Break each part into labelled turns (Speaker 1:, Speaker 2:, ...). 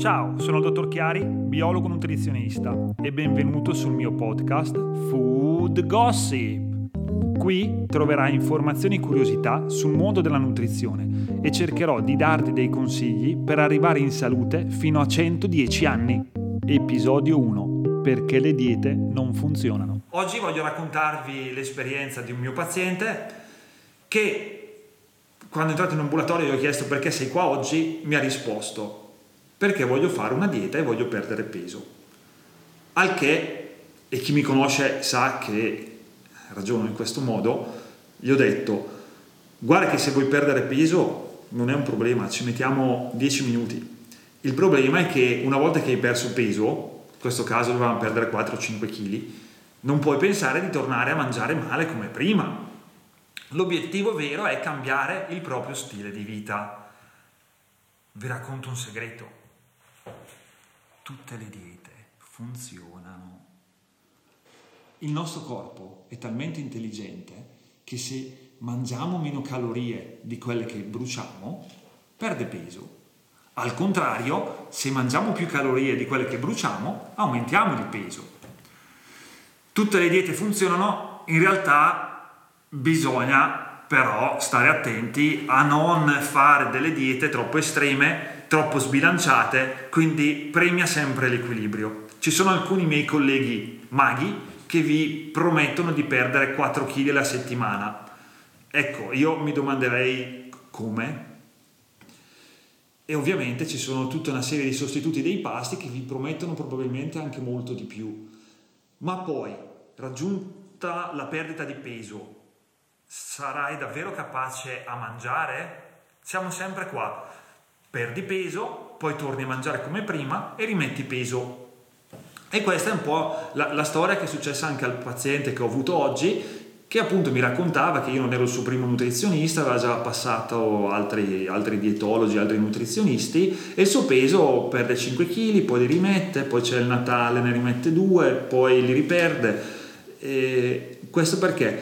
Speaker 1: Ciao, sono il dottor Chiari, biologo nutrizionista e benvenuto sul mio podcast Food Gossip. Qui troverai informazioni e curiosità sul mondo della nutrizione e cercherò di darti dei consigli per arrivare in salute fino a 110 anni. Episodio 1. Perché le diete non funzionano. Oggi voglio raccontarvi l'esperienza di un mio paziente che quando è entrato in ambulatorio gli ho chiesto perché sei qua oggi, mi ha risposto perché voglio fare una dieta e voglio perdere peso. Al che, e chi mi conosce sa che ragiono in questo modo, gli ho detto, guarda che se vuoi perdere peso non è un problema, ci mettiamo 10 minuti. Il problema è che una volta che hai perso peso, in questo caso dovevamo perdere 4-5 kg, non puoi pensare di tornare a mangiare male come prima. L'obiettivo vero è cambiare il proprio stile di vita. Vi racconto un segreto tutte le diete funzionano. Il nostro corpo è talmente intelligente che se mangiamo meno calorie di quelle che bruciamo, perde peso. Al contrario, se mangiamo più calorie di quelle che bruciamo, aumentiamo di peso. Tutte le diete funzionano, in realtà bisogna però stare attenti a non fare delle diete troppo estreme troppo sbilanciate, quindi premia sempre l'equilibrio. Ci sono alcuni miei colleghi maghi che vi promettono di perdere 4 kg alla settimana. Ecco, io mi domanderei come. E ovviamente ci sono tutta una serie di sostituti dei pasti che vi promettono probabilmente anche molto di più. Ma poi, raggiunta la perdita di peso, sarai davvero capace a mangiare? Siamo sempre qua perdi peso, poi torni a mangiare come prima e rimetti peso. E questa è un po' la, la, storia che è successa anche al paziente che ho avuto oggi, che appunto mi raccontava che io non ero il suo primo nutrizionista, aveva già passato altri, altri dietologi, altri nutrizionisti e il suo peso perde 5 kg, poi li rimette, poi c'è il Natale, ne rimette 2, poi li riperde. E questo perché?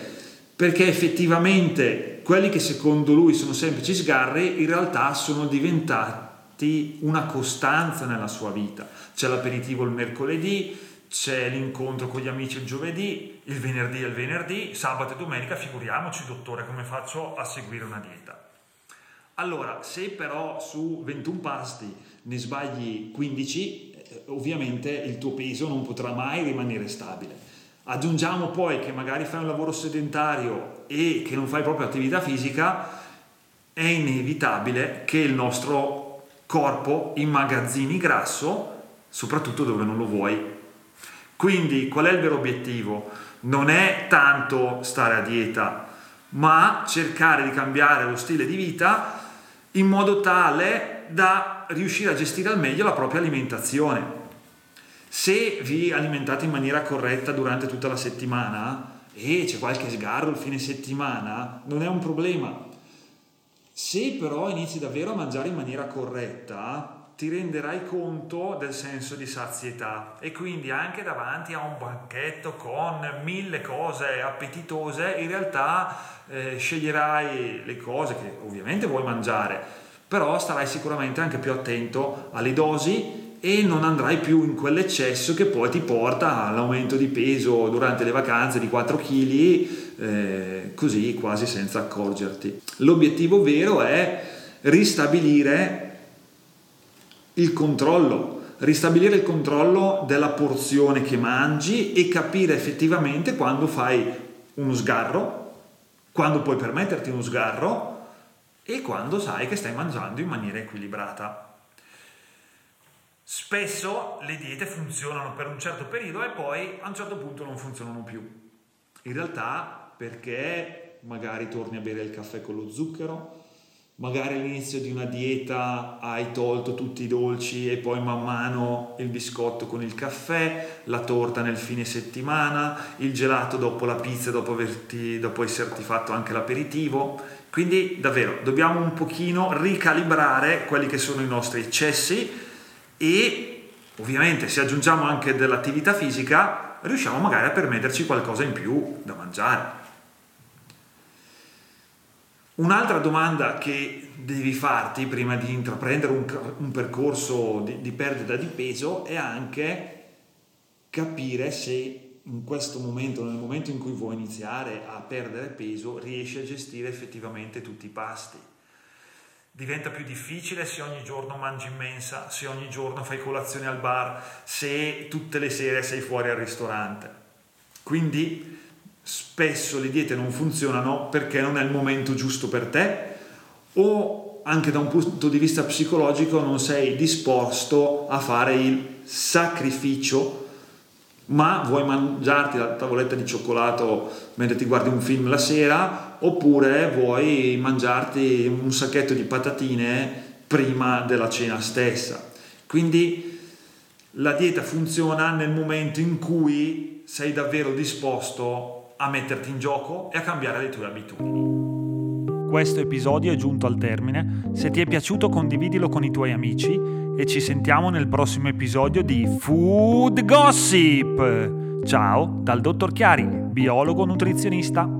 Speaker 1: Perché effettivamente quelli che secondo lui sono semplici sgarri in realtà sono diventati una costanza nella sua vita. C'è l'aperitivo il mercoledì, c'è l'incontro con gli amici il giovedì, il venerdì e il venerdì, sabato e domenica, figuriamoci dottore come faccio a seguire una dieta. Allora, se però su 21 pasti ne sbagli 15, eh, ovviamente il tuo peso non potrà mai rimanere stabile. Aggiungiamo poi che magari fai un lavoro sedentario e che non fai proprio attività fisica, è inevitabile che il nostro corpo immagazzini grasso, soprattutto dove non lo vuoi. Quindi qual è il vero obiettivo? Non è tanto stare a dieta, ma cercare di cambiare lo stile di vita in modo tale da riuscire a gestire al meglio la propria alimentazione. Se vi alimentate in maniera corretta durante tutta la settimana e c'è qualche sgarro il fine settimana, non è un problema. Se però inizi davvero a mangiare in maniera corretta, ti renderai conto del senso di sazietà e quindi anche davanti a un banchetto con mille cose appetitose, in realtà eh, sceglierai le cose che ovviamente vuoi mangiare, però starai sicuramente anche più attento alle dosi e non andrai più in quell'eccesso che poi ti porta all'aumento di peso durante le vacanze di 4 kg, eh, così quasi senza accorgerti. L'obiettivo vero è ristabilire il controllo, ristabilire il controllo della porzione che mangi e capire effettivamente quando fai uno sgarro, quando puoi permetterti uno sgarro e quando sai che stai mangiando in maniera equilibrata. Spesso le diete funzionano per un certo periodo e poi a un certo punto non funzionano più. In realtà perché magari torni a bere il caffè con lo zucchero, magari all'inizio di una dieta hai tolto tutti i dolci e poi man mano il biscotto con il caffè, la torta nel fine settimana, il gelato dopo la pizza dopo, averti, dopo esserti fatto anche l'aperitivo. Quindi davvero dobbiamo un pochino ricalibrare quelli che sono i nostri eccessi e ovviamente se aggiungiamo anche dell'attività fisica riusciamo magari a permetterci qualcosa in più da mangiare. Un'altra domanda che devi farti prima di intraprendere un, un percorso di, di perdita di peso è anche capire se in questo momento, nel momento in cui vuoi iniziare a perdere peso, riesci a gestire effettivamente tutti i pasti. Diventa più difficile se ogni giorno mangi in mensa, se ogni giorno fai colazione al bar, se tutte le sere sei fuori al ristorante. Quindi spesso le diete non funzionano perché non è il momento giusto per te o anche da un punto di vista psicologico non sei disposto a fare il sacrificio ma vuoi mangiarti la tavoletta di cioccolato mentre ti guardi un film la sera oppure vuoi mangiarti un sacchetto di patatine prima della cena stessa. Quindi la dieta funziona nel momento in cui sei davvero disposto a metterti in gioco e a cambiare le tue abitudini.
Speaker 2: Questo episodio è giunto al termine, se ti è piaciuto condividilo con i tuoi amici e ci sentiamo nel prossimo episodio di Food Gossip. Ciao dal dottor Chiari, biologo nutrizionista.